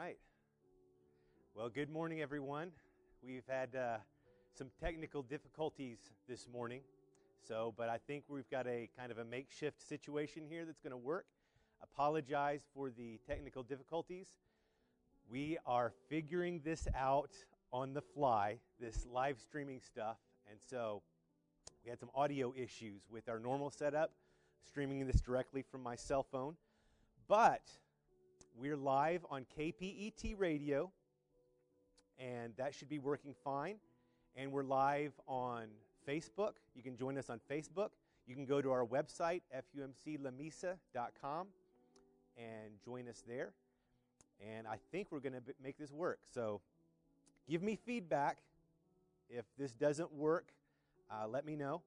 right. Well, good morning, everyone. We've had uh, some technical difficulties this morning, so but I think we've got a kind of a makeshift situation here that's going to work. Apologize for the technical difficulties. We are figuring this out on the fly, this live streaming stuff, and so we had some audio issues with our normal setup, streaming this directly from my cell phone, but we're live on KPET radio, and that should be working fine. And we're live on Facebook. You can join us on Facebook. You can go to our website, fumclamesa.com, and join us there. And I think we're going to make this work. So give me feedback. If this doesn't work, uh, let me know.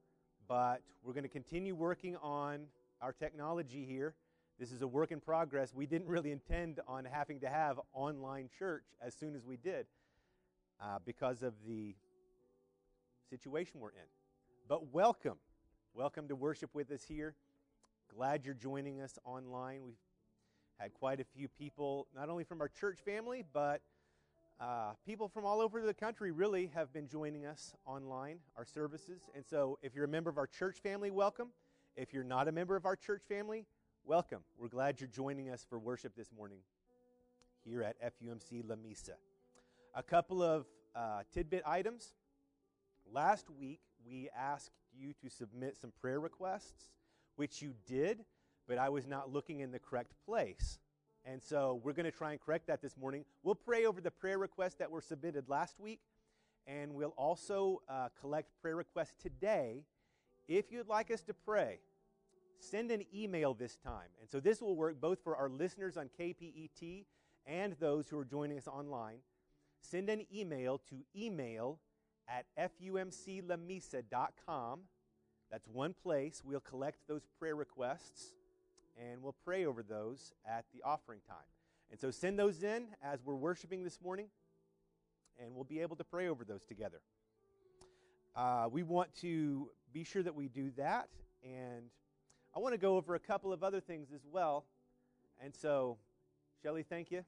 But we're going to continue working on our technology here this is a work in progress. We didn't really intend on having to have online church as soon as we did uh, because of the situation we're in. But welcome. Welcome to worship with us here. Glad you're joining us online. We've had quite a few people, not only from our church family, but uh, people from all over the country really have been joining us online, our services. And so if you're a member of our church family, welcome. If you're not a member of our church family, welcome. We're glad you're joining us for worship this morning here at FUMC Lamesa. A couple of uh, tidbit items. Last week, we asked you to submit some prayer requests, which you did, but I was not looking in the correct place. And so we're going to try and correct that this morning. We'll pray over the prayer requests that were submitted last week, and we'll also uh, collect prayer requests today. If you'd like us to pray, send an email this time. And so this will work both for our listeners on KPET and those who are joining us online. Send an email to email at fumclamesa.com. That's one place. We'll collect those prayer requests and we'll pray over those at the offering time. And so send those in as we're worshiping this morning, and we'll be able to pray over those together. Uh, we want to be sure that we do that and I want to go over a couple of other things as well. And so, Shelly, thank you.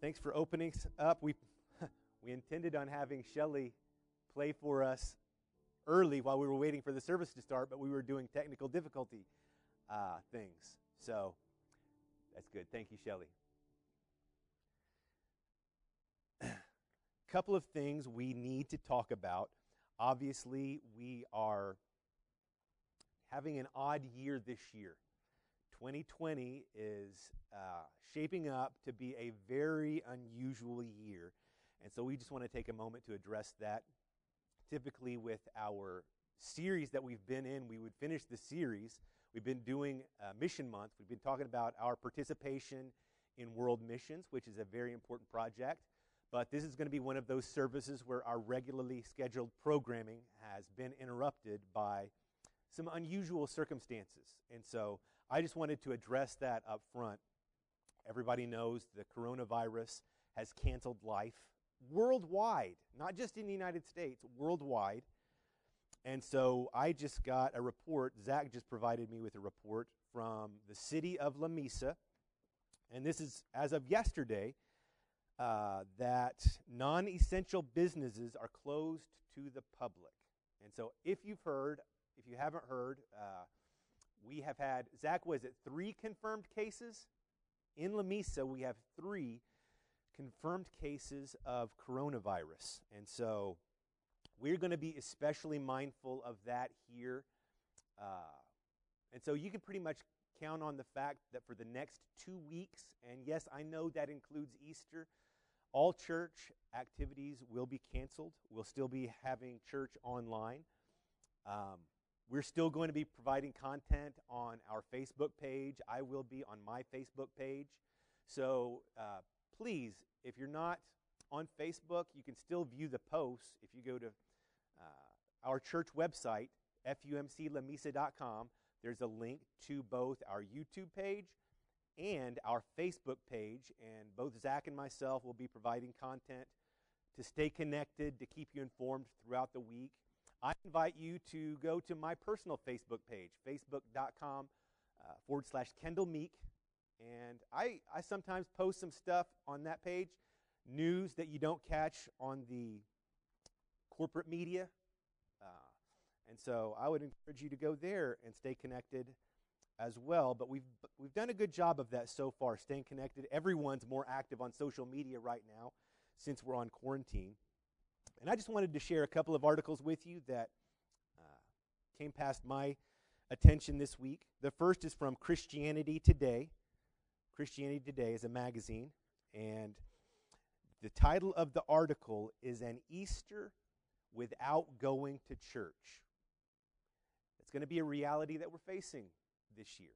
Thanks for opening up. We, we intended on having Shelly play for us early while we were waiting for the service to start, but we were doing technical difficulty uh, things. So that's good. Thank you, Shelly. A couple of things we need to talk about. Obviously, we are having an odd year this year. 2020 is uh, shaping up to be a very unusual year. And so we just want to take a moment to address that. Typically, with our series that we've been in, we would finish the series. We've been doing uh, Mission Month. We've been talking about our participation in world missions, which is a very important project. But this is going to be one of those services where our regularly scheduled programming has been interrupted by some unusual circumstances. And so I just wanted to address that up front. Everybody knows the coronavirus has canceled life worldwide, not just in the United States, worldwide. And so I just got a report. Zach just provided me with a report from the city of Lamesa. And this is as of yesterday uh, that non essential businesses are closed to the public. And so if you've heard, if you haven't heard, uh, we have had, Zach, was it three confirmed cases? In Lamesa, we have three confirmed cases of coronavirus. And so we're going to be especially mindful of that here. Uh, and so you can pretty much count on the fact that for the next two weeks, and yes, I know that includes Easter, all church activities will be canceled. We'll still be having church online. Um, we're still going to be providing content on our Facebook page. I will be on my Facebook page. So uh, please, if you're not on Facebook, you can still view the posts. If you go to uh, our church website, fumclamesa.com, there's a link to both our YouTube page and our Facebook page. And both Zach and myself will be providing content to stay connected, to keep you informed throughout the week. I invite you to go to my personal Facebook page, facebook.com uh, forward slash Kendall Meek. And I, I sometimes post some stuff on that page, news that you don't catch on the corporate media. Uh, and so I would encourage you to go there and stay connected as well. But we've, we've done a good job of that so far, staying connected. Everyone's more active on social media right now since we're on quarantine. And I just wanted to share a couple of articles with you that uh, came past my attention this week. The first is from Christianity Today. Christianity Today is a magazine, and the title of the article is An Easter Without Going to Church. It's going to be a reality that we're facing this year.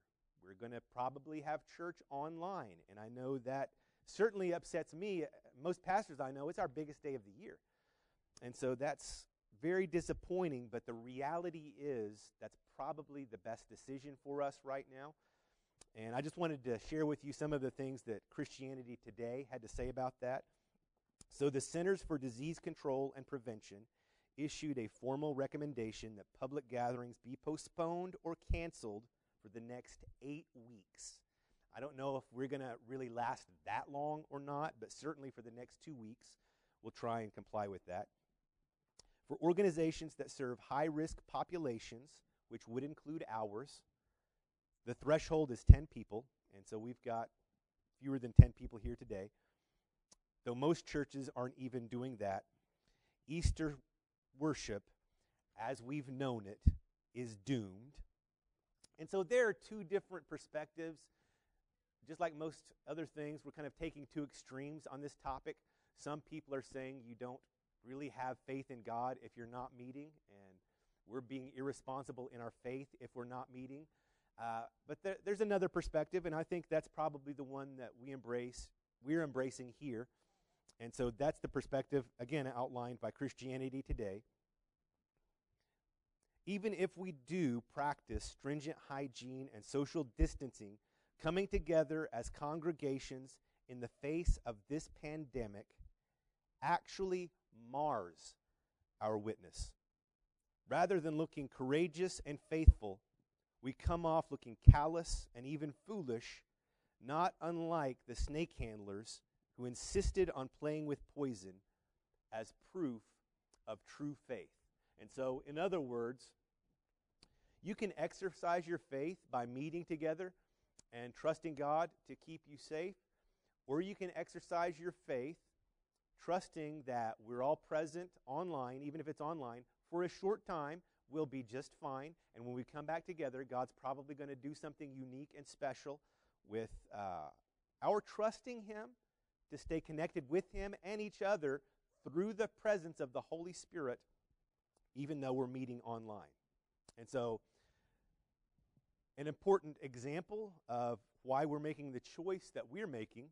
We're going to probably have church online, and I know that certainly upsets me. Most pastors I know, it's our biggest day of the year. And so that's very disappointing, but the reality is that's probably the best decision for us right now. And I just wanted to share with you some of the things that Christianity Today had to say about that. So, the Centers for Disease Control and Prevention issued a formal recommendation that public gatherings be postponed or canceled for the next eight weeks. I don't know if we're going to really last that long or not, but certainly for the next two weeks, we'll try and comply with that. For organizations that serve high risk populations, which would include ours, the threshold is 10 people, and so we've got fewer than 10 people here today. Though most churches aren't even doing that, Easter worship, as we've known it, is doomed. And so there are two different perspectives. Just like most other things, we're kind of taking two extremes on this topic. Some people are saying you don't really have faith in God if you're not meeting, and we're being irresponsible in our faith if we're not meeting. Uh, but there, there's another perspective, and I think that's probably the one that we embrace, we're embracing here. And so that's the perspective, again, outlined by Christianity Today. Even if we do practice stringent hygiene and social distancing, coming together as congregations in the face of this pandemic actually mars our witness. Rather than looking courageous and faithful, we come off looking callous and even foolish, not unlike the snake handlers who insisted on playing with poison as proof of true faith. And so, in other words, you can exercise your faith by meeting together and trusting God to keep you safe, or you can exercise your faith trusting that we're all present online, even if it's online, for a short time we'll be just fine. And when we come back together, God's probably going to do something unique and special with uh, our trusting Him to stay connected with Him and each other through the presence of the Holy Spirit, even though we're meeting online. And so, an important example of why we're making the choice that we're making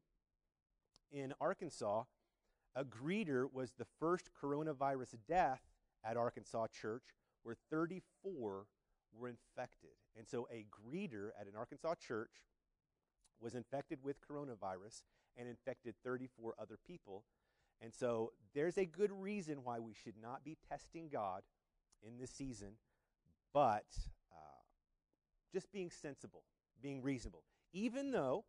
in Arkansas, a greeter was the first coronavirus death at Arkansas Church where 34 were infected. And so a greeter at an Arkansas church was infected with coronavirus and infected 34 other people. And so there's a good reason why we should not be testing God in this season, but uh, just being sensible, being reasonable. Even though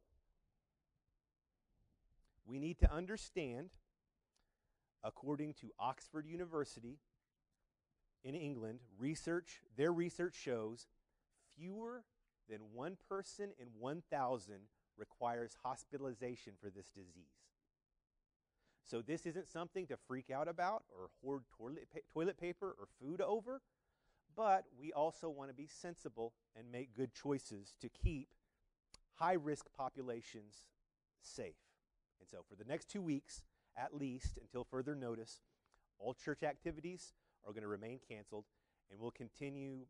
we need to understand, according to Oxford University, in England, research, their research shows fewer than one person in 1,000 requires hospitalization for this disease. So this isn't something to freak out about or hoard toilet, pa- toilet paper or food over, but we also want to be sensible and make good choices to keep high risk populations safe. And so for the next two weeks, at least until further notice, all church activities are going to remain canceled, and we'll continue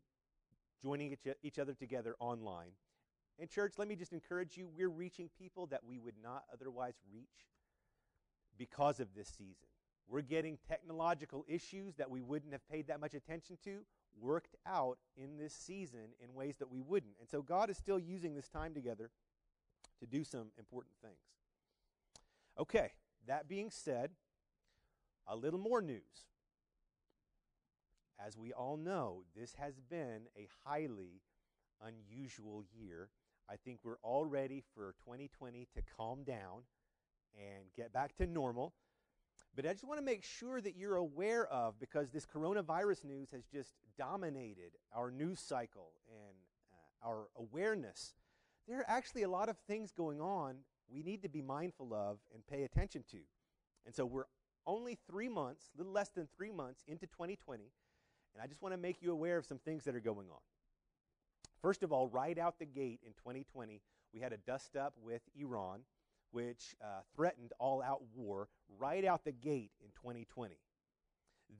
joining each other together online. And, church, let me just encourage you we're reaching people that we would not otherwise reach because of this season. We're getting technological issues that we wouldn't have paid that much attention to worked out in this season in ways that we wouldn't. And so God is still using this time together to do some important things. Okay, that being said, a little more news. As we all know, this has been a highly unusual year. I think we're all ready for 2020 to calm down and get back to normal. But I just want to make sure that you're aware of, because this coronavirus news has just dominated our news cycle and uh, our awareness. There are actually a lot of things going on we need to be mindful of and pay attention to. And so we're only three months, a little less than three months into 2020, and I just want to make you aware of some things that are going on. First of all, right out the gate in 2020, we had a dust up with Iran which uh, threatened all out war right out the gate in 2020.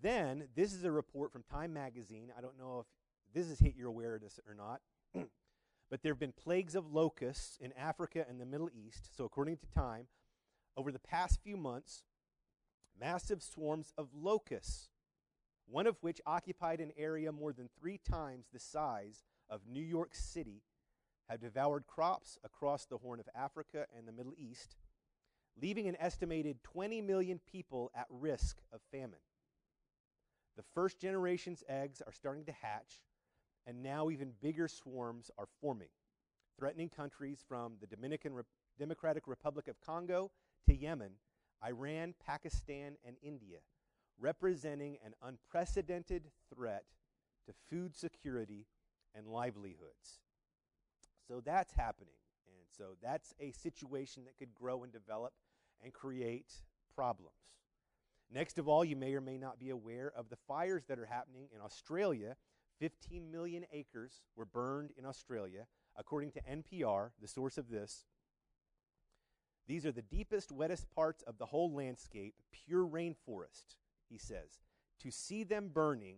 Then, this is a report from Time Magazine. I don't know if this has hit your awareness or not, but there have been plagues of locusts in Africa and the Middle East. So, according to Time, over the past few months, massive swarms of locusts, one of which occupied an area more than three times the size of New York City, have devoured crops across the Horn of Africa and the Middle East, leaving an estimated 20 million people at risk of famine. The first generation's eggs are starting to hatch, and now even bigger swarms are forming, threatening countries from the Dominican Re- Democratic Republic of Congo to Yemen, Iran, Pakistan, and India, representing an unprecedented threat to food security and livelihoods. So that's happening. And so that's a situation that could grow and develop and create problems. Next of all, you may or may not be aware of the fires that are happening in Australia. 15 million acres were burned in Australia, according to NPR, the source of this. These are the deepest, wettest parts of the whole landscape, pure rainforest, he says. To see them burning,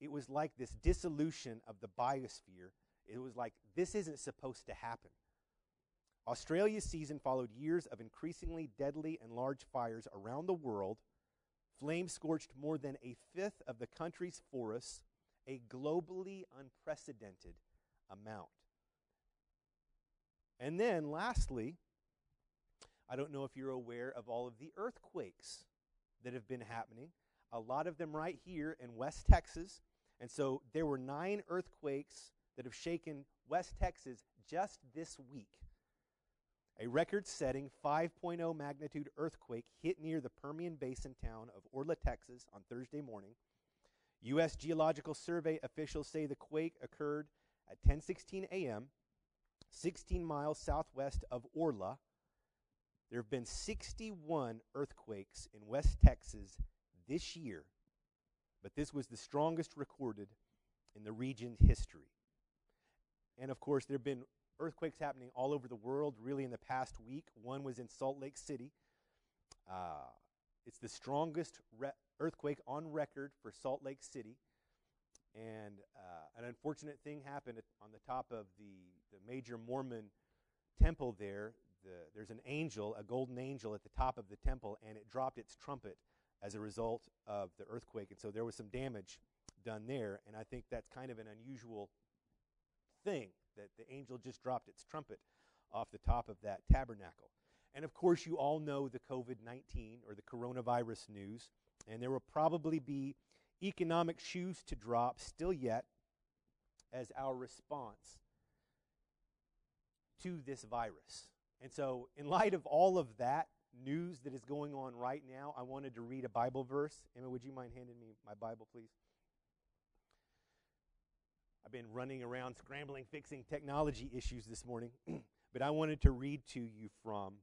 it was like this dissolution of the biosphere it was like, this isn't supposed to happen. Australia's season followed years of increasingly deadly and large fires around the world. Flames scorched more than a fifth of the country's forests, a globally unprecedented amount. And then, lastly, I don't know if you're aware of all of the earthquakes that have been happening. A lot of them right here in West Texas. And so there were nine earthquakes that have shaken West Texas just this week. A record setting 5.0 magnitude earthquake hit near the Permian Basin town of Orla, Texas on Thursday morning. U.S. Geological Survey officials say the quake occurred at 10:16 a.m., 16 miles southwest of Orla. There have been 61 earthquakes in West Texas this year, but this was the strongest recorded in the region's history. And of course, there have been earthquakes happening all over the world, really, in the past week. One was in Salt Lake City. Uh, it's the strongest re- earthquake on record for Salt Lake City. And uh, an unfortunate thing happened on the top of the, the major Mormon temple there. The, there's an angel, a golden angel, at the top of the temple, and it dropped its trumpet as a result of the earthquake. And so there was some damage done there. And I think that's kind of an unusual thing that the angel just dropped its trumpet off the top of that tabernacle. And of course, you all know the COVID 19 or the coronavirus news, and there will probably be economic shoes to drop still yet as our response to this virus. And so, in light of all of that news that is going on right now, I wanted to read a Bible verse. Emma, would you mind handing me my Bible, please? I've been running around scrambling, fixing technology issues this morning, but I wanted to read to you from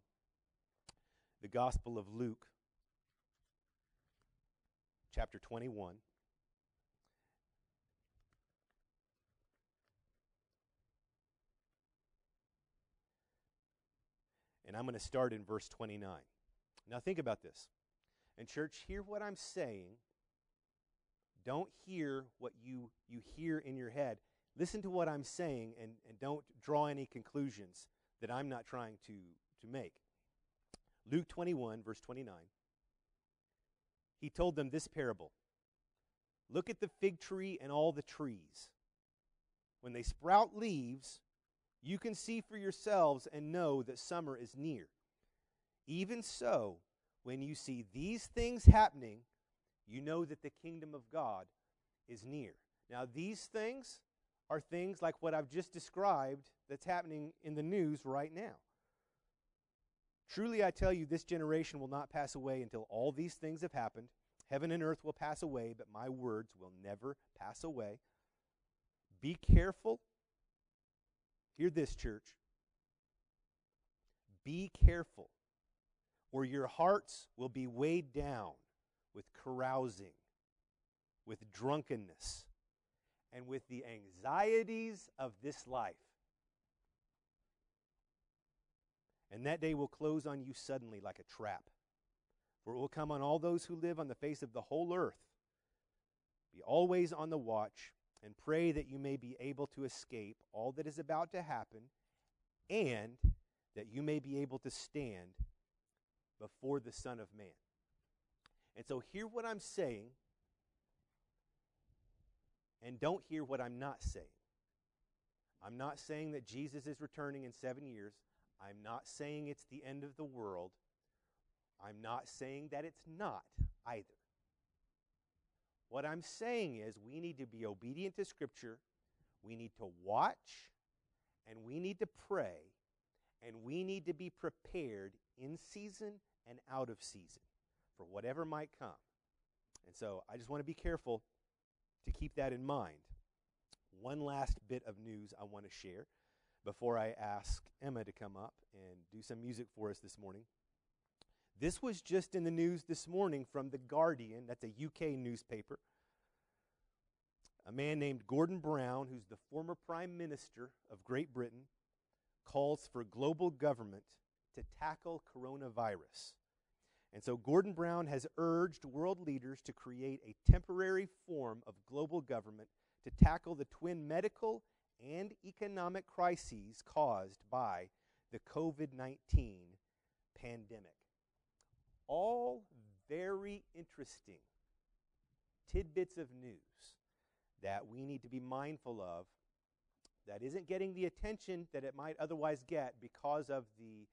the Gospel of Luke, chapter 21. And I'm going to start in verse 29. Now, think about this. And, church, hear what I'm saying don't hear what you, you hear in your head. Listen to what I'm saying and, and don't draw any conclusions that I'm not trying to, to make. Luke 21, verse 29. He told them this parable Look at the fig tree and all the trees. When they sprout leaves, you can see for yourselves and know that summer is near. Even so, when you see these things happening, you know that the kingdom of God is near. Now, these things are things like what I've just described that's happening in the news right now. Truly, I tell you, this generation will not pass away until all these things have happened. Heaven and earth will pass away, but my words will never pass away. Be careful. Hear this, church. Be careful, or your hearts will be weighed down with carousing, with drunkenness, and with the anxieties of this life. And that day will close on you suddenly like a trap. For it will come on all those who live on the face of the whole earth. Be always on the watch and pray that you may be able to escape all that is about to happen and that you may be able to stand before the Son of Man. And so, hear what I'm saying and don't hear what I'm not saying. I'm not saying that Jesus is returning in seven years. I'm not saying it's the end of the world. I'm not saying that it's not either. What I'm saying is we need to be obedient to Scripture, we need to watch, and we need to pray, and we need to be prepared in season and out of season for whatever might come. And so I just want to be careful to keep that in mind. One last bit of news I want to share before I ask Emma to come up and do some music for us this morning. This was just in the news this morning from The Guardian, that's a UK newspaper. A man named Gordon Brown, who's the former Prime Minister of Great Britain, calls for global government to tackle coronavirus. And so Gordon Brown has urged world leaders to create a temporary form of global government to tackle the twin medical and economic crises caused by the COVID 19 pandemic. All very interesting tidbits of news that we need to be mindful of that isn't getting the attention that it might otherwise get because of the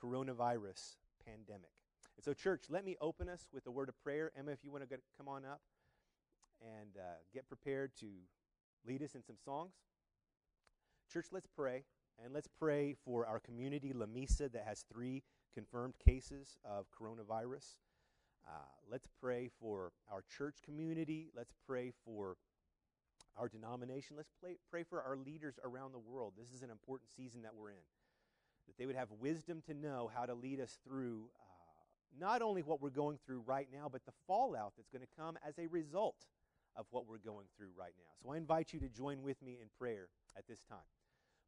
coronavirus pandemic. And so, church, let me open us with a word of prayer. Emma, if you want to come on up and uh, get prepared to lead us in some songs. Church, let's pray. And let's pray for our community, Lamesa, that has three confirmed cases of coronavirus. Uh, let's pray for our church community. Let's pray for our denomination. Let's play, pray for our leaders around the world. This is an important season that we're in. That they would have wisdom to know how to lead us through uh, not only what we're going through right now, but the fallout that's going to come as a result of what we're going through right now. So I invite you to join with me in prayer at this time.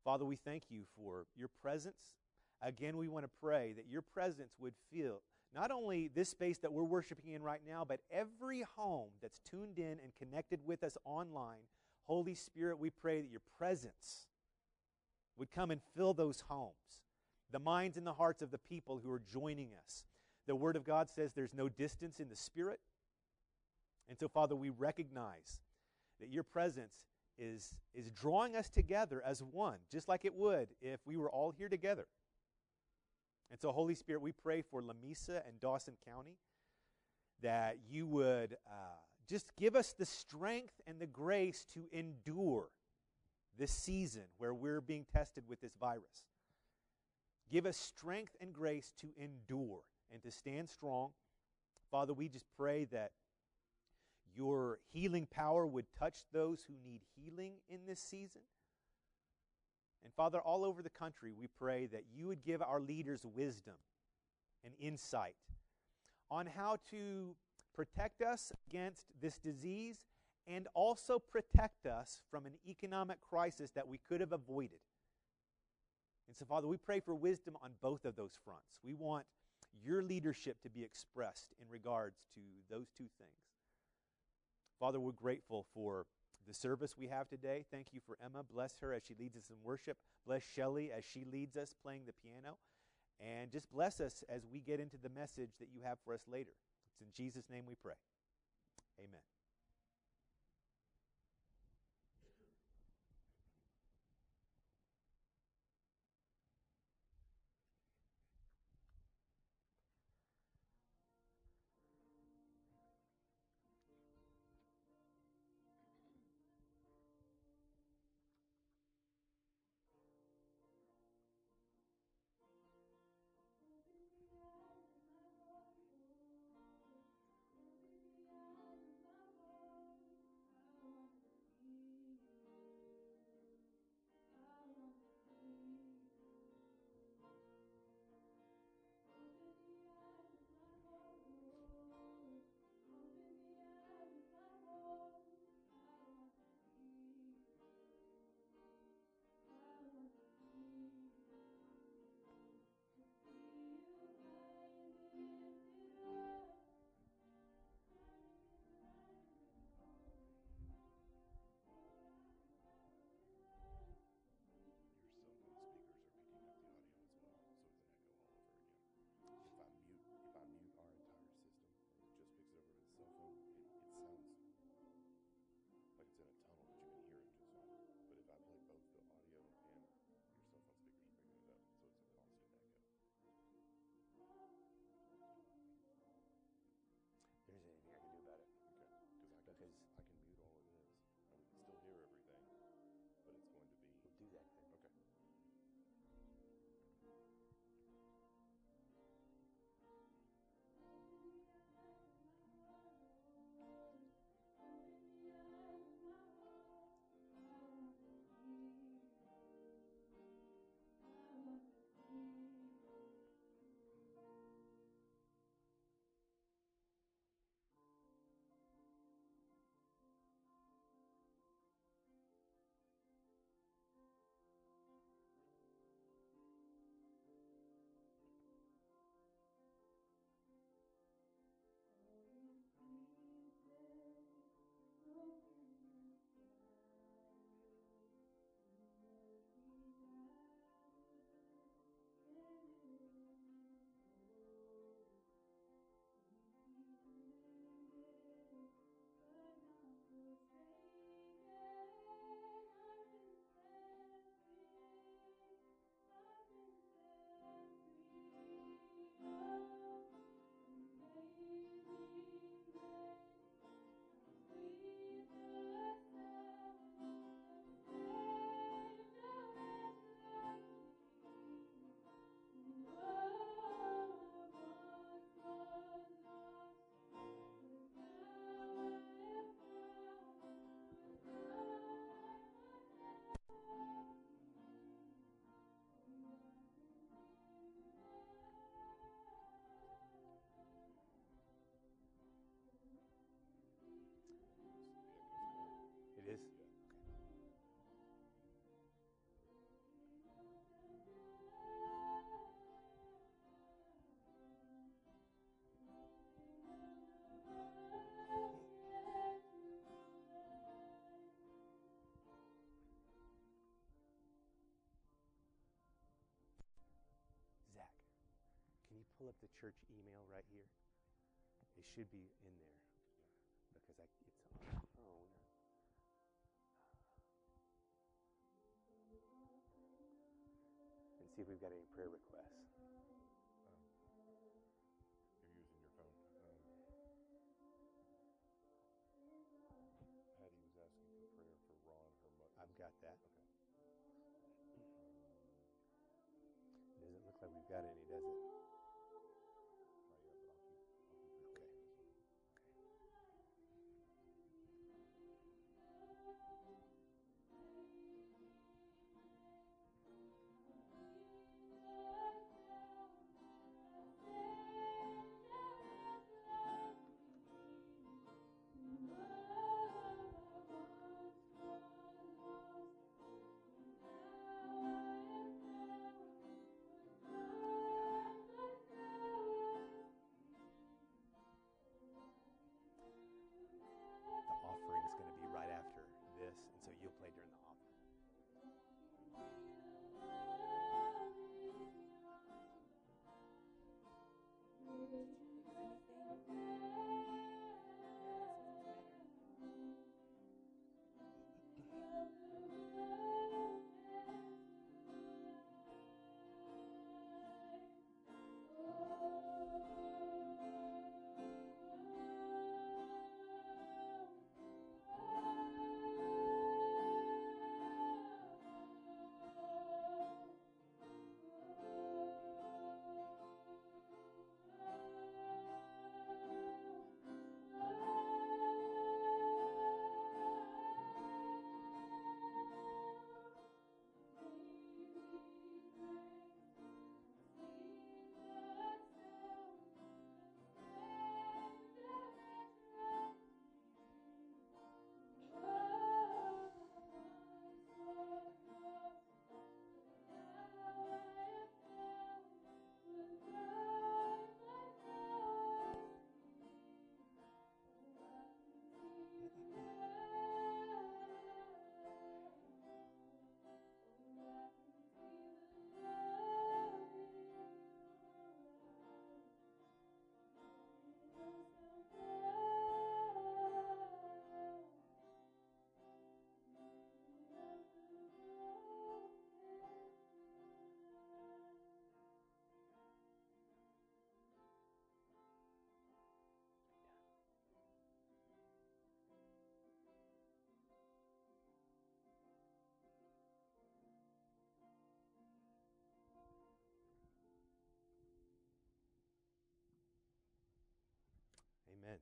Father, we thank you for your presence. Again, we want to pray that your presence would fill not only this space that we're worshiping in right now, but every home that's tuned in and connected with us online. Holy Spirit, we pray that your presence would come and fill those homes, the minds and the hearts of the people who are joining us. The Word of God says there's no distance in the Spirit. And so, Father, we recognize that your presence is, is drawing us together as one, just like it would if we were all here together. And so, Holy Spirit, we pray for Lamesa and Dawson County that you would uh, just give us the strength and the grace to endure this season where we're being tested with this virus. Give us strength and grace to endure and to stand strong. Father, we just pray that your healing power would touch those who need healing in this season. And Father, all over the country, we pray that you would give our leaders wisdom and insight on how to protect us against this disease and also protect us from an economic crisis that we could have avoided. And so, Father, we pray for wisdom on both of those fronts. We want your leadership to be expressed in regards to those two things. Father, we're grateful for the service we have today. Thank you for Emma. Bless her as she leads us in worship. Bless Shelly as she leads us playing the piano. And just bless us as we get into the message that you have for us later. It's in Jesus' name we pray. Amen. Pull up the church email right here? It should be in there because I, it's on my phone. And see if we've got any prayer requests. You're using your phone. Um, Patty was asking for prayer for Ron, her mother. I've got that. Okay. Doesn't look like we've got any, does it?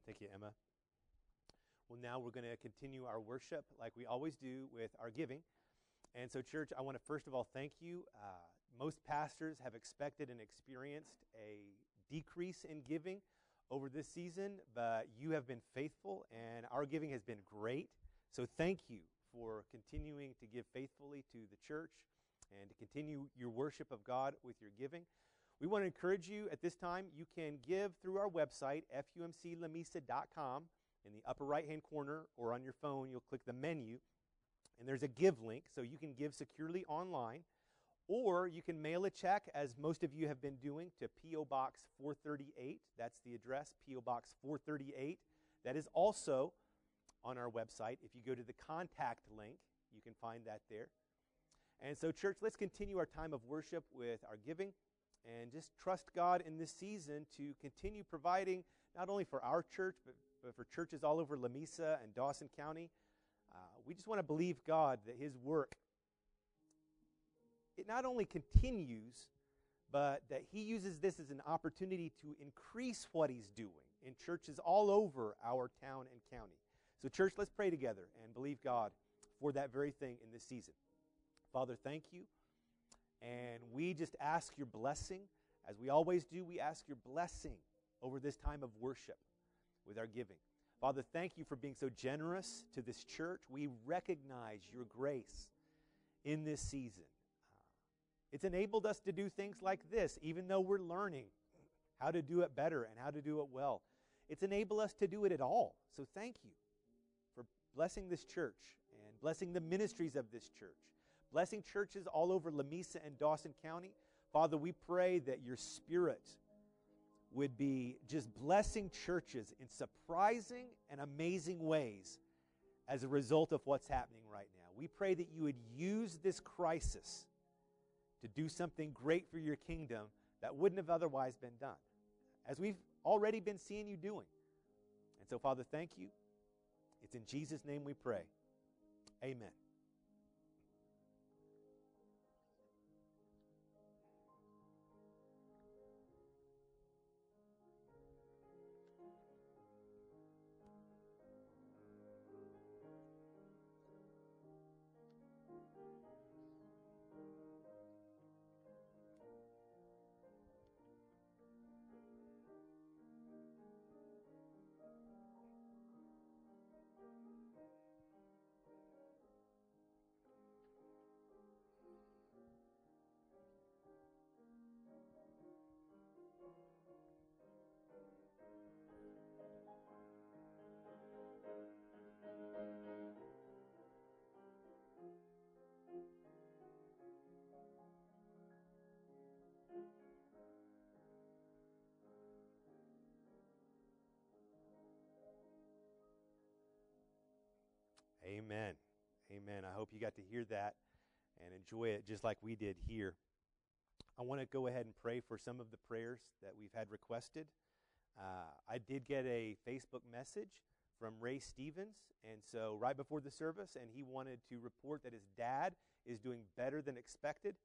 Thank you, Emma. Well, now we're going to continue our worship like we always do with our giving. And so, church, I want to first of all thank you. Uh, most pastors have expected and experienced a decrease in giving over this season, but you have been faithful, and our giving has been great. So, thank you for continuing to give faithfully to the church and to continue your worship of God with your giving. We want to encourage you at this time. You can give through our website, fumclamesa.com. In the upper right hand corner or on your phone, you'll click the menu, and there's a give link, so you can give securely online. Or you can mail a check, as most of you have been doing, to P.O. Box 438. That's the address, P.O. Box 438. That is also on our website. If you go to the contact link, you can find that there. And so, church, let's continue our time of worship with our giving and just trust God in this season to continue providing not only for our church, but, but for churches all over Lamesa and Dawson County. Uh, we just want to believe God that His work it not only continues, but that He uses this as an opportunity to increase what He's doing in churches all over our town and county. So, church, let's pray together and believe God for that very thing in this season. Father, thank you. And we just ask your blessing. As we always do, we ask your blessing over this time of worship with our giving. Father, thank you for being so generous to this church. We recognize your grace in this season. Uh, it's enabled us to do things like this, even though we're learning how to do it better and how to do it well. It's enabled us to do it at all. So thank you for blessing this church and blessing the ministries of this church blessing churches all over Lamesa and Dawson County. Father, we pray that your spirit would be just blessing churches in surprising and amazing ways as a result of what's happening right now. We pray that you would use this crisis to do something great for your kingdom that wouldn't have otherwise been done, as we've already been seeing you doing. And so, Father, thank you. It's in Jesus' name we pray. Amen. Amen. Amen. I hope you got to hear that and enjoy it just like we did here. I want to go ahead and pray for some of the prayers that we've had requested. Uh, I did get a Facebook message from Ray Stevens, and so right before the service, and he wanted to report that his dad is doing better than expected,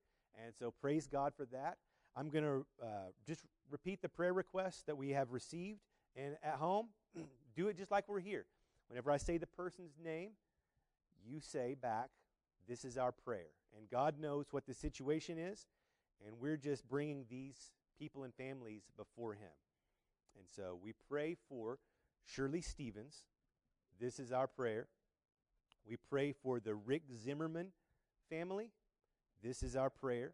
and so praise God for that. I'm going to uh, just repeat the prayer requests that we have received, and at home, do it just like we're here. Whenever I say the person's name, you say back, This is our prayer. And God knows what the situation is, and we're just bringing these people and families before Him. And so we pray for Shirley Stevens. This is our prayer. We pray for the Rick Zimmerman family. This is our prayer.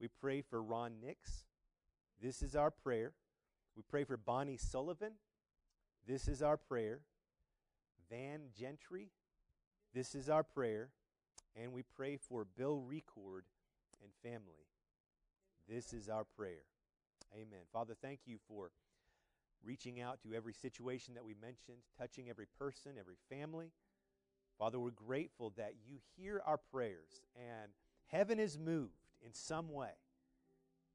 We pray for Ron Nix. This is our prayer. We pray for Bonnie Sullivan. This is our prayer. Van Gentry. This is our prayer, and we pray for Bill Record and family. This is our prayer. Amen. Father, thank you for reaching out to every situation that we mentioned, touching every person, every family. Father, we're grateful that you hear our prayers and heaven is moved in some way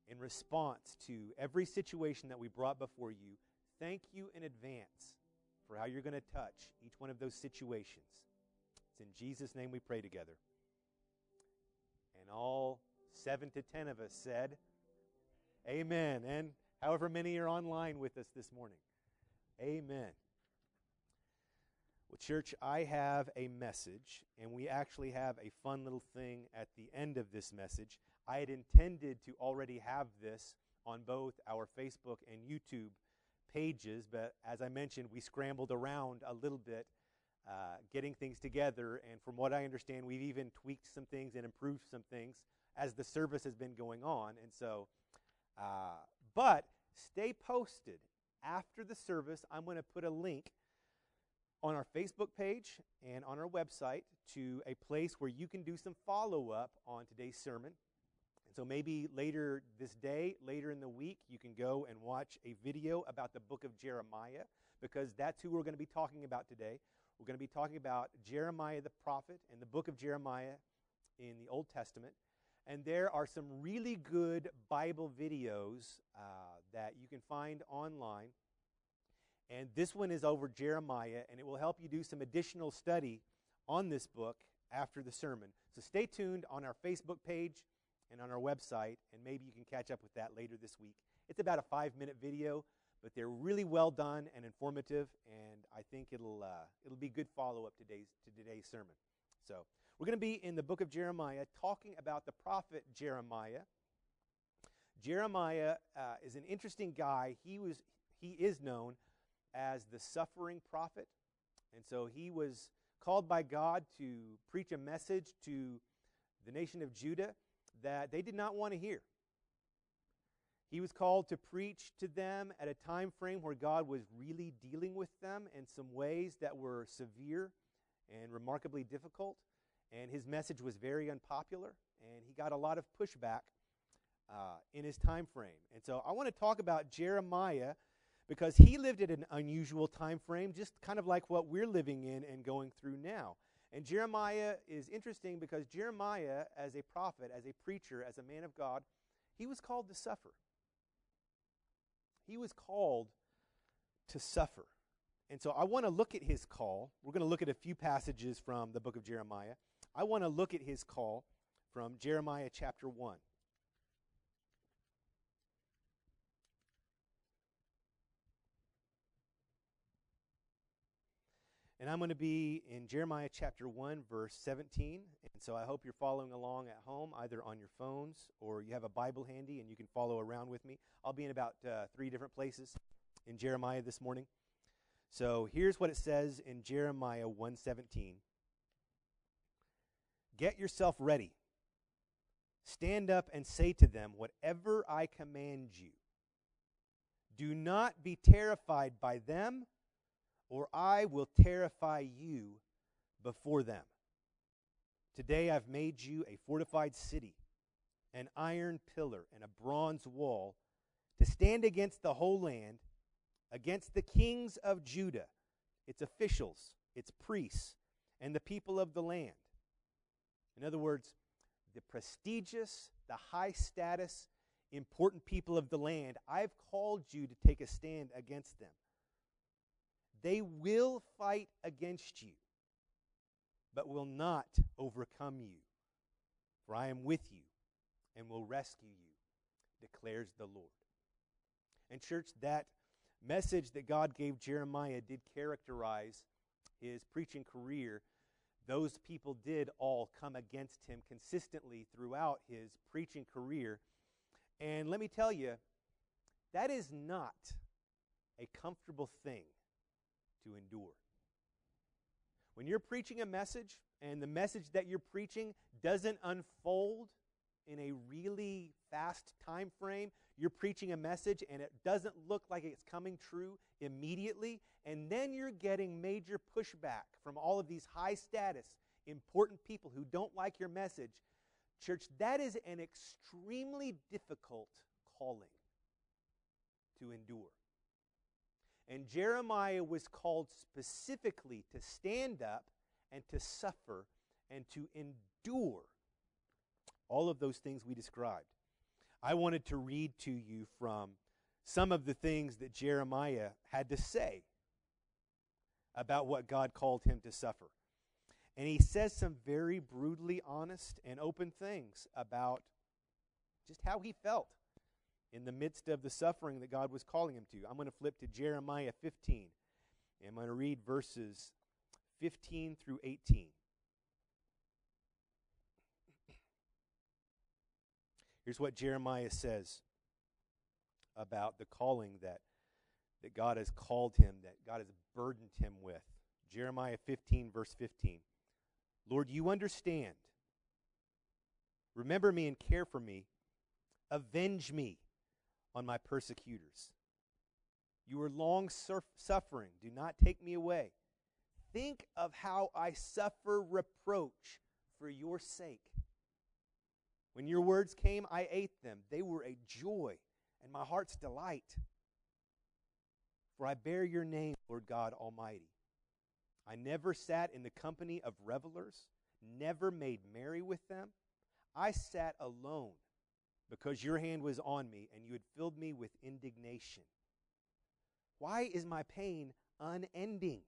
in response to every situation that we brought before you. Thank you in advance for how you're going to touch each one of those situations. In Jesus' name we pray together. And all seven to ten of us said, Amen. And however many are online with us this morning, Amen. Well, church, I have a message, and we actually have a fun little thing at the end of this message. I had intended to already have this on both our Facebook and YouTube pages, but as I mentioned, we scrambled around a little bit uh, getting things together. And from what I understand, we've even tweaked some things and improved some things as the service has been going on. And so, uh, but stay posted. After the service, I'm going to put a link on our Facebook page and on our website to a place where you can do some follow up on today's sermon. And so maybe later this day, later in the week, you can go and watch a video about the book of Jeremiah because that's who we're going to be talking about today. We're going to be talking about Jeremiah the prophet and the book of Jeremiah in the Old Testament. And there are some really good Bible videos uh, that you can find online. And this one is over Jeremiah, and it will help you do some additional study on this book after the sermon. So stay tuned on our Facebook page and on our website, and maybe you can catch up with that later this week. It's about a five minute video but they're really well done and informative, and I think it'll uh, it'll be good follow up today's to today's sermon. So we're going to be in the book of Jeremiah, talking about the prophet Jeremiah. Jeremiah uh, is an interesting guy. He was he is known as the suffering prophet, and so he was called by God to preach a message to the nation of Judah that they did not want to hear. He was called to preach to them at a time frame where God was really dealing with them in some ways that were severe and remarkably difficult. And his message was very unpopular, and he got a lot of pushback uh, in his time frame. And so I want to talk about Jeremiah because he lived at an unusual time frame, just kind of like what we're living in and going through now. And Jeremiah is interesting because Jeremiah, as a prophet, as a preacher, as a man of God, he was called to suffer. He was called to suffer. And so I want to look at his call. We're going to look at a few passages from the book of Jeremiah. I want to look at his call from Jeremiah chapter 1. And I'm going to be in Jeremiah chapter 1, verse 17. And so I hope you're following along at home, either on your phones or you have a Bible handy and you can follow around with me. I'll be in about uh, three different places in Jeremiah this morning. So here's what it says in Jeremiah 1:17. Get yourself ready. Stand up and say to them whatever I command you. Do not be terrified by them or I will terrify you before them. Today I've made you a fortified city, an iron pillar, and a bronze wall to stand against the whole land, against the kings of Judah, its officials, its priests, and the people of the land. In other words, the prestigious, the high status, important people of the land, I've called you to take a stand against them. They will fight against you, but will not overcome you. For I am with you and will rescue you, declares the Lord. And, church, that message that God gave Jeremiah did characterize his preaching career. Those people did all come against him consistently throughout his preaching career. And let me tell you, that is not a comfortable thing to endure. When you're preaching a message and the message that you're preaching doesn't unfold in a really fast time frame, you're preaching a message and it doesn't look like it's coming true immediately, and then you're getting major pushback from all of these high status, important people who don't like your message. Church, that is an extremely difficult calling to endure. And Jeremiah was called specifically to stand up and to suffer and to endure all of those things we described. I wanted to read to you from some of the things that Jeremiah had to say about what God called him to suffer. And he says some very brutally honest and open things about just how he felt in the midst of the suffering that God was calling him to. I'm going to flip to Jeremiah 15. And I'm going to read verses 15 through 18. Here's what Jeremiah says about the calling that, that God has called him, that God has burdened him with. Jeremiah 15, verse 15. Lord, you understand. Remember me and care for me. Avenge me on my persecutors. You are long suffering. Do not take me away. Think of how I suffer reproach for your sake. When your words came, I ate them. They were a joy and my heart's delight. For I bear your name, Lord God Almighty. I never sat in the company of revelers, never made merry with them. I sat alone because your hand was on me and you had filled me with indignation. Why is my pain unending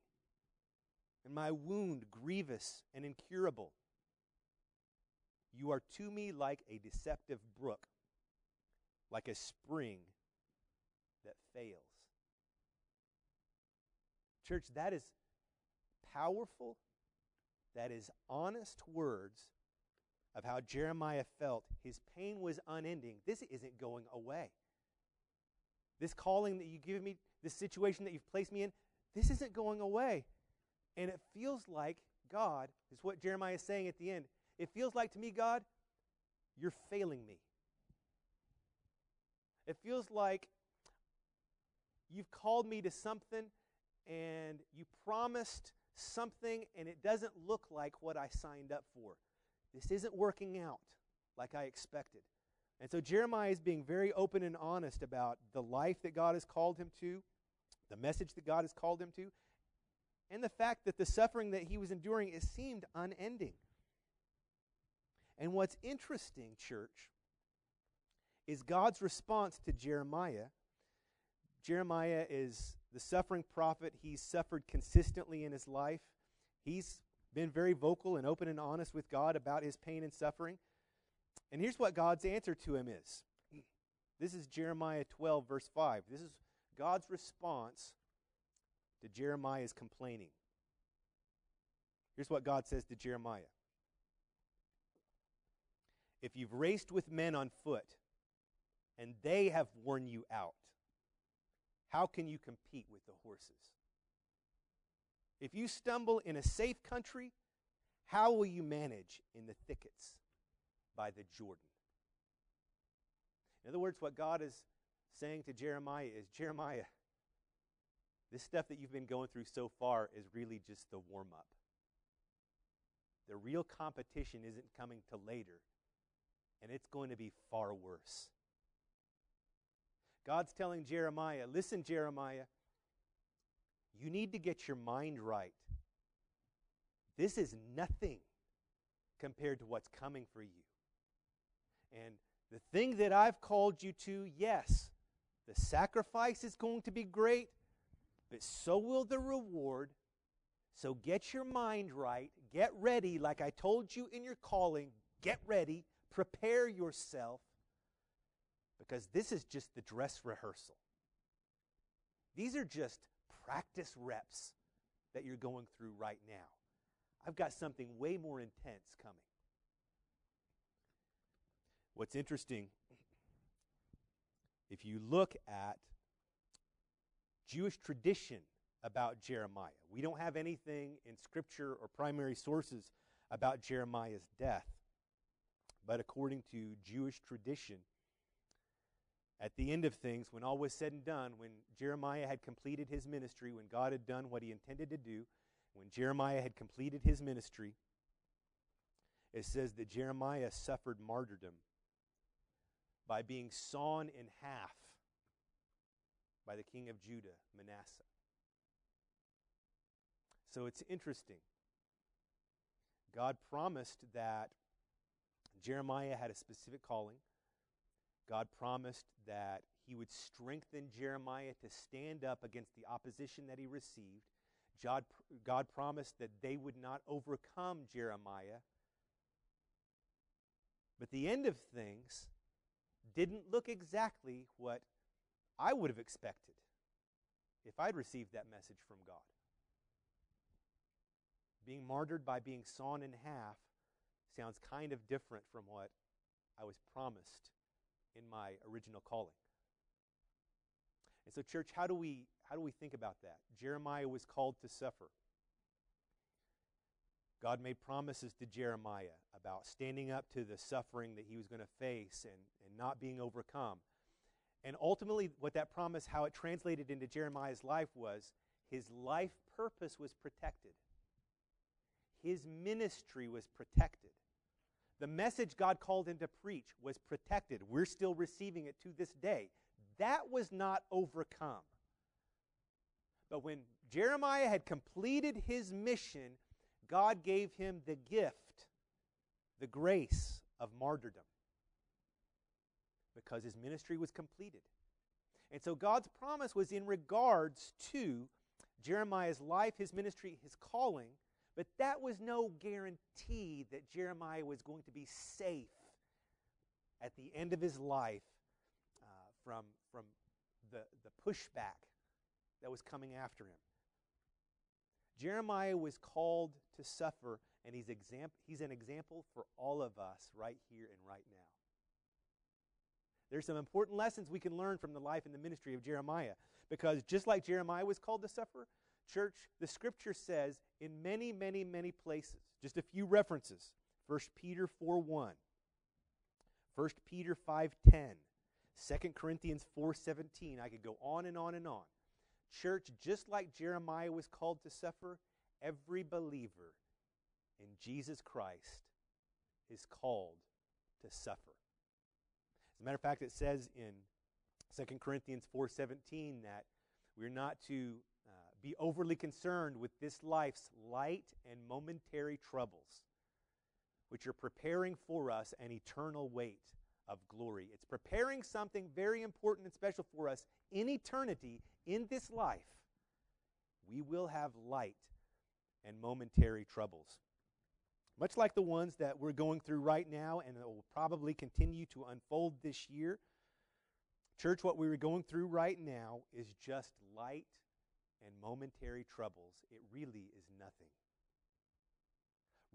and my wound grievous and incurable? You are to me like a deceptive brook, like a spring that fails. Church, that is powerful, that is honest words of how Jeremiah felt. His pain was unending. This isn't going away. This calling that you give me, this situation that you've placed me in, this isn't going away. And it feels like God, is what Jeremiah is saying at the end. It feels like to me, God, you're failing me. It feels like you've called me to something and you promised something and it doesn't look like what I signed up for. This isn't working out like I expected. And so Jeremiah is being very open and honest about the life that God has called him to, the message that God has called him to, and the fact that the suffering that he was enduring it seemed unending. And what's interesting, church, is God's response to Jeremiah. Jeremiah is the suffering prophet. He's suffered consistently in his life. He's been very vocal and open and honest with God about his pain and suffering. And here's what God's answer to him is. This is Jeremiah 12, verse 5. This is God's response to Jeremiah's complaining. Here's what God says to Jeremiah If you've raced with men on foot and they have worn you out, how can you compete with the horses? If you stumble in a safe country, how will you manage in the thickets by the Jordan? In other words, what God is saying to Jeremiah is Jeremiah, this stuff that you've been going through so far is really just the warm up. The real competition isn't coming till later, and it's going to be far worse. God's telling Jeremiah, listen, Jeremiah, you need to get your mind right. This is nothing compared to what's coming for you. And the thing that I've called you to, yes, the sacrifice is going to be great, but so will the reward. So get your mind right. Get ready, like I told you in your calling. Get ready. Prepare yourself because this is just the dress rehearsal. These are just practice reps that you're going through right now. I've got something way more intense coming. What's interesting, if you look at Jewish tradition about Jeremiah, we don't have anything in Scripture or primary sources about Jeremiah's death. But according to Jewish tradition, at the end of things, when all was said and done, when Jeremiah had completed his ministry, when God had done what he intended to do, when Jeremiah had completed his ministry, it says that Jeremiah suffered martyrdom by being sawn in half by the king of Judah, Manasseh. So it's interesting. God promised that Jeremiah had a specific calling. God promised that he would strengthen Jeremiah to stand up against the opposition that he received. God, God promised that they would not overcome Jeremiah. But the end of things didn't look exactly what I would have expected if I'd received that message from God. Being martyred by being sawn in half sounds kind of different from what I was promised in my original calling. And so, church, how do we how do we think about that? Jeremiah was called to suffer. God made promises to Jeremiah about standing up to the suffering that he was going to face and, and not being overcome. And ultimately, what that promise, how it translated into Jeremiah's life was his life purpose was protected, his ministry was protected. The message God called him to preach was protected. We're still receiving it to this day. That was not overcome. But when Jeremiah had completed his mission, God gave him the gift, the grace of martyrdom, because his ministry was completed. And so God's promise was in regards to Jeremiah's life, his ministry, his calling, but that was no guarantee that Jeremiah was going to be safe at the end of his life uh, from, from the, the pushback that was coming after him. Jeremiah was called to suffer, and he's, exam- he's an example for all of us right here and right now. There's some important lessons we can learn from the life and the ministry of Jeremiah because just like Jeremiah was called to suffer, Church, the scripture says in many, many, many places, just a few references 1 Peter 4 1, 1 Peter 5 10, 2 Corinthians 4 17. I could go on and on and on. Church, just like Jeremiah was called to suffer, every believer in Jesus Christ is called to suffer. As a matter of fact, it says in 2 Corinthians 4:17 that we're not to be overly concerned with this life's light and momentary troubles, which are preparing for us an eternal weight of glory. It's preparing something very important and special for us in eternity in this life. We will have light and momentary troubles. Much like the ones that we're going through right now and that will probably continue to unfold this year. Church, what we are going through right now is just light and momentary troubles. It really is nothing.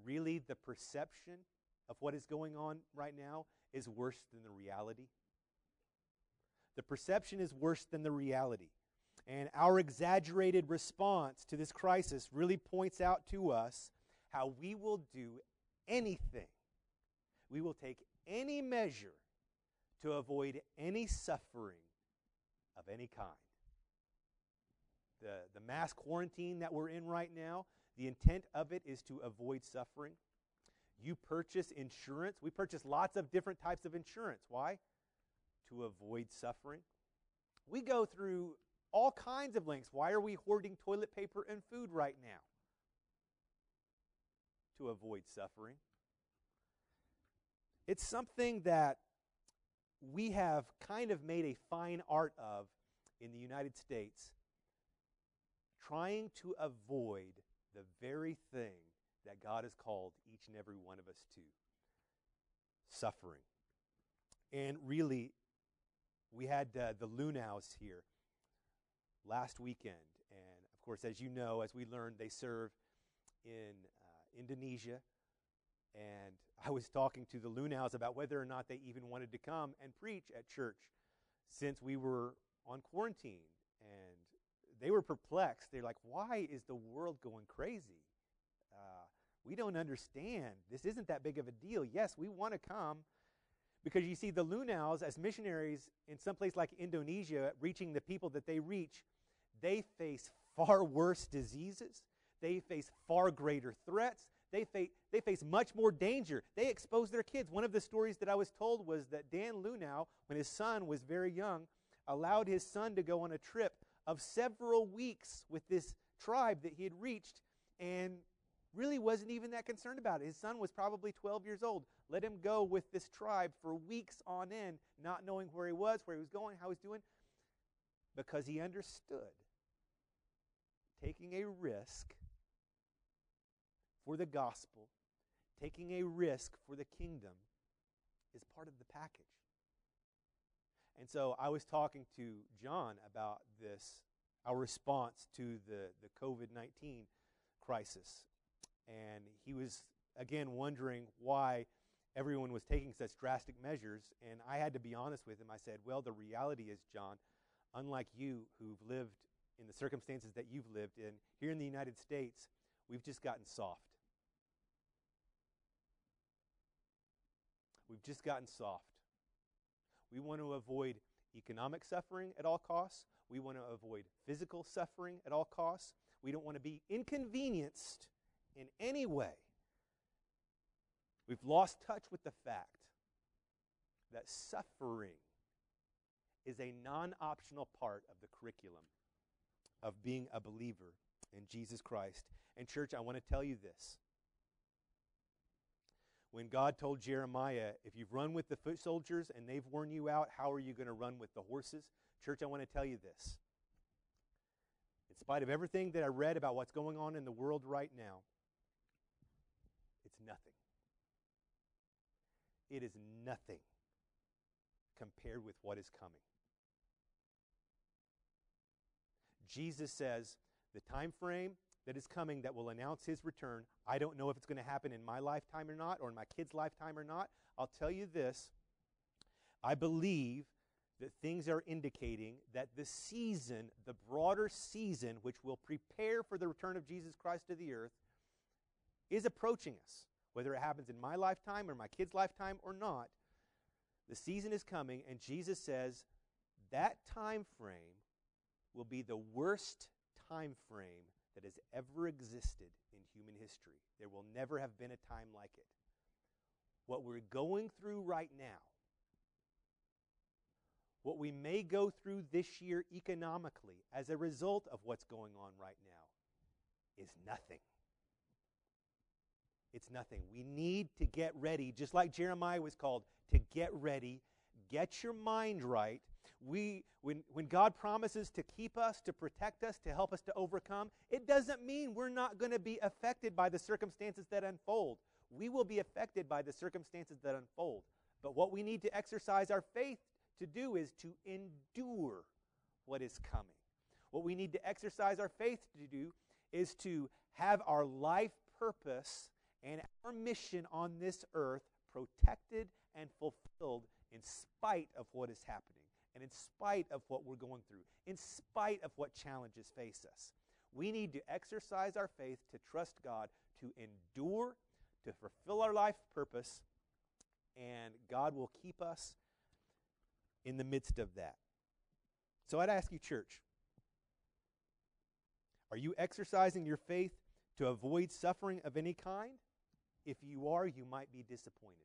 Really, the perception of what is going on right now is worse than the reality. The perception is worse than the reality. And our exaggerated response to this crisis really points out to us how we will do anything. We will take any measure to avoid any suffering of any kind. The, the mass quarantine that we're in right now, the intent of it is to avoid suffering. You purchase insurance. We purchase lots of different types of insurance. Why? To avoid suffering. We go through all kinds of lengths. Why are we hoarding toilet paper and food right now? To avoid suffering. It's something that we have kind of made a fine art of in the United States, trying to avoid the very thing that God has called each and every one of us to suffering. And really, we had uh, the Lunaus here last weekend. And of course, as you know, as we learned, they serve in uh, Indonesia. And I was talking to the Lunaus about whether or not they even wanted to come and preach at church since we were on quarantine. And they were perplexed. They're like, why is the world going crazy? Uh, we don't understand. This isn't that big of a deal. Yes, we want to come because you see, the Lunaus, as missionaries in some place like Indonesia, reaching the people that they reach, they face far worse diseases. They face far greater threats. They face, they face much more danger. They expose their kids. One of the stories that I was told was that Dan Lunau, when his son was very young, allowed his son to go on a trip of several weeks with this tribe that he had reached and really wasn't even that concerned about it. His son was probably 12 years old. Let him go with this tribe for weeks on end, not knowing where he was, where he was going, how he was doing, because he understood taking a risk for the gospel, taking a risk for the kingdom, is part of the package. And so I was talking to John about this, our response to the, the COVID 19 crisis. And he was, again, wondering why everyone was taking such drastic measures. And I had to be honest with him. I said, Well, the reality is, John, unlike you who've lived in the circumstances that you've lived in, here in the United States, we've just gotten soft. We've just gotten soft. We want to avoid economic suffering at all costs. We want to avoid physical suffering at all costs. We don't want to be inconvenienced in any way. We've lost touch with the fact that suffering is a non optional part of the curriculum of being a believer in Jesus Christ. And, church, I want to tell you this. When God told Jeremiah, if you've run with the foot soldiers and they've worn you out, how are you going to run with the horses? Church, I want to tell you this. In spite of everything that I read about what's going on in the world right now, it's nothing. It is nothing compared with what is coming. Jesus says the time frame that is coming that will announce his return, I don't know if it's going to happen in my lifetime or not, or in my kid's lifetime or not. I'll tell you this I believe that things are indicating that the season, the broader season, which will prepare for the return of Jesus Christ to the earth, is approaching us. Whether it happens in my lifetime or my kid's lifetime or not, the season is coming, and Jesus says that time frame will be the worst time frame that has ever existed in human history. There will never have been a time like it. What we're going through right now what we may go through this year economically as a result of what's going on right now is nothing. It's nothing. We need to get ready, just like Jeremiah was called to get ready, get your mind right. We, when, when God promises to keep us, to protect us, to help us to overcome, it doesn't mean we're not going to be affected by the circumstances that unfold. We will be affected by the circumstances that unfold. But what we need to exercise our faith to do is to endure what is coming. What we need to exercise our faith to do is to have our life purpose and our mission on this earth protected and fulfilled in spite of what is happening and in spite of what we're going through, in spite of what challenges face us. We need to exercise our faith to trust God to endure, to fulfill our life purpose, and God will keep us in the midst of that. So I'd ask you, church, are you exercising your faith to avoid suffering of any kind? If you are, you might be disappointed.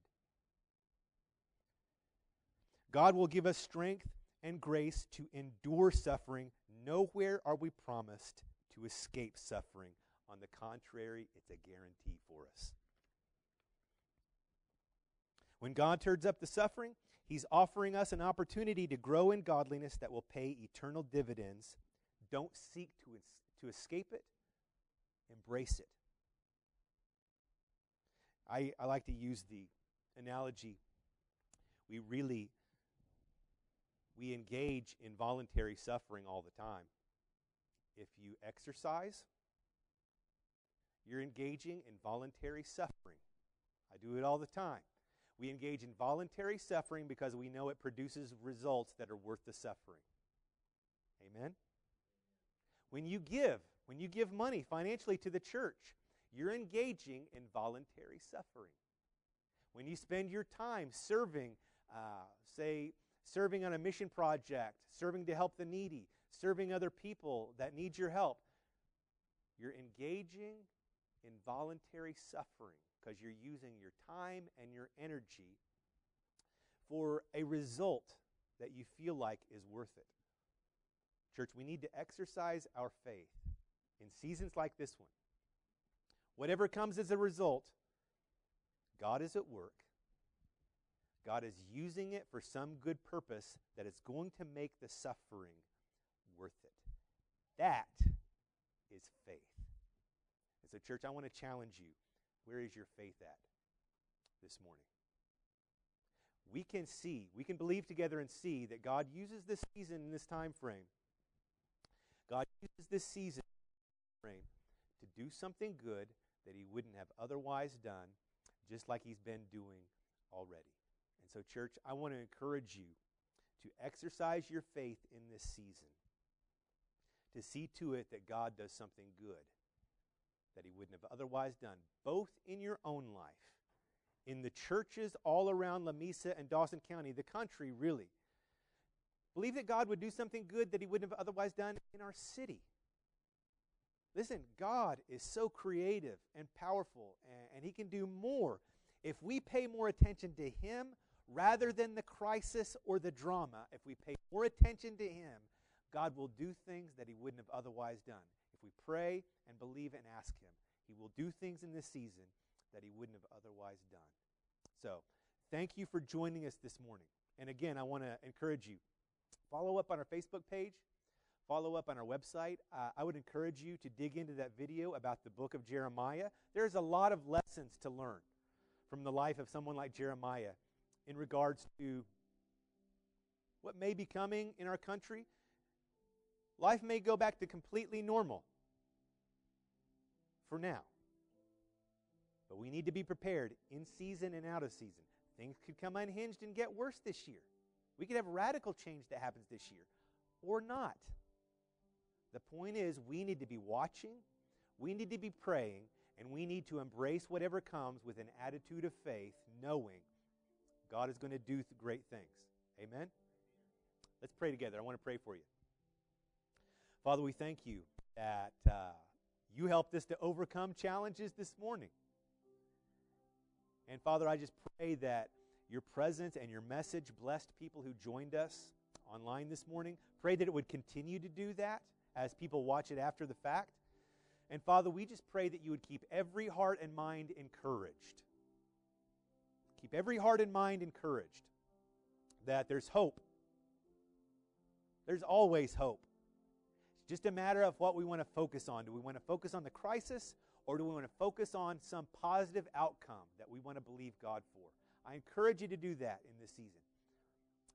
God will give us strength and grace to endure suffering. Nowhere are we promised to escape suffering. On the contrary, it's a guarantee for us. When God turns up the suffering, He's offering us an opportunity to grow in godliness that will pay eternal dividends. Don't seek to, to escape it, embrace it. I, I like to use the analogy we really we engage in voluntary suffering all the time. If you exercise you're engaging in voluntary suffering. I do it all the time. We engage in voluntary suffering because we know it produces results that are worth the suffering. Amen? When you give when you give money financially to the church you're engaging in voluntary suffering. When you spend your time serving, uh, say, serving on a mission project, serving to help the needy, serving other people that need your help, you're engaging in voluntary suffering because you're using your time and your energy for a result that you feel like is worth it. Church, we need to exercise our faith in seasons like this one Whatever comes as a result, God is at work. God is using it for some good purpose that is going to make the suffering worth it. That is faith. And so, church, I want to challenge you. Where is your faith at this morning? We can see, we can believe together and see that God uses this season in this time frame. God uses this season frame to do something good that he wouldn't have otherwise done, just like he's been doing already. So, church, I want to encourage you to exercise your faith in this season, to see to it that God does something good that he wouldn't have otherwise done, both in your own life, in the churches all around Lamesa and Dawson County, the country, really. Believe that God would do something good that he wouldn't have otherwise done in our city. Listen, God is so creative and powerful, and, and He can do more. If we pay more attention to Him rather than the crisis or the drama, if we pay more attention to Him, God will do things that He wouldn't have otherwise done. If we pray and believe and ask Him, He will do things in this season that He wouldn't have otherwise done. So, thank you for joining us this morning. And again, I want to encourage you follow up on our Facebook page follow up on our website. Uh, I would encourage you to dig into that video about the book of Jeremiah. There's a lot of lessons to learn from the life of someone like Jeremiah in regards to what may be coming in our country. Life may go back to completely normal for now. But we need to be prepared in season and out of season. Things could come unhinged and get worse this year. We could have radical change that happens this year or not. The point is, we need to be watching, we need to be praying, and we need to embrace whatever comes with an attitude of faith, knowing God is going to do great things. Amen? Let's pray together. I want to pray for you. Father, we thank you that uh, you helped us to overcome challenges this morning. And Father, I just pray that your presence and your message blessed people who joined us online this morning. Pray that it would continue to do that as people watch it after the fact. And Father, we just pray that you would keep every heart and mind encouraged. Keep every heart and mind encouraged that there's hope. There's always hope. It's just a matter of what we want to focus on. Do we want to focus on the crisis or do we want to focus on some positive outcome that we want to believe God for? I encourage you to do that in this season.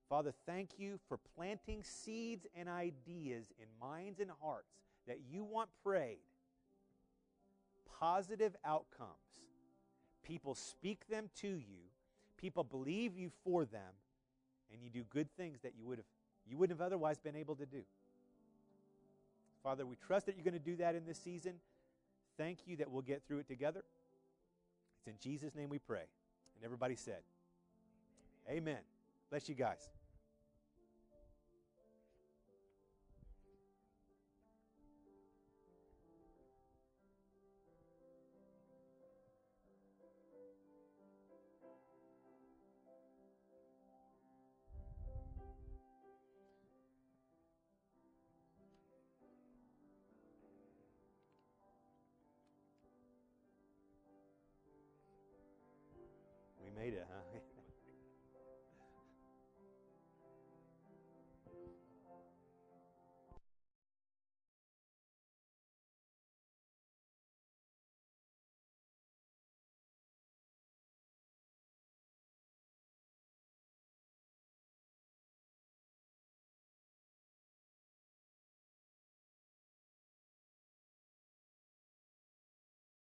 Father, thank you for planting seeds and ideas in minds and hearts that you want prayed. Positive outcomes. People speak them to you, people believe you for them, and you do good things that you would have you wouldn't have otherwise been able to do. Father, we trust that you're going to do that in this season. Thank you that we'll get through it together. It's in Jesus' name we pray. And everybody said, Amen. Bless you guys.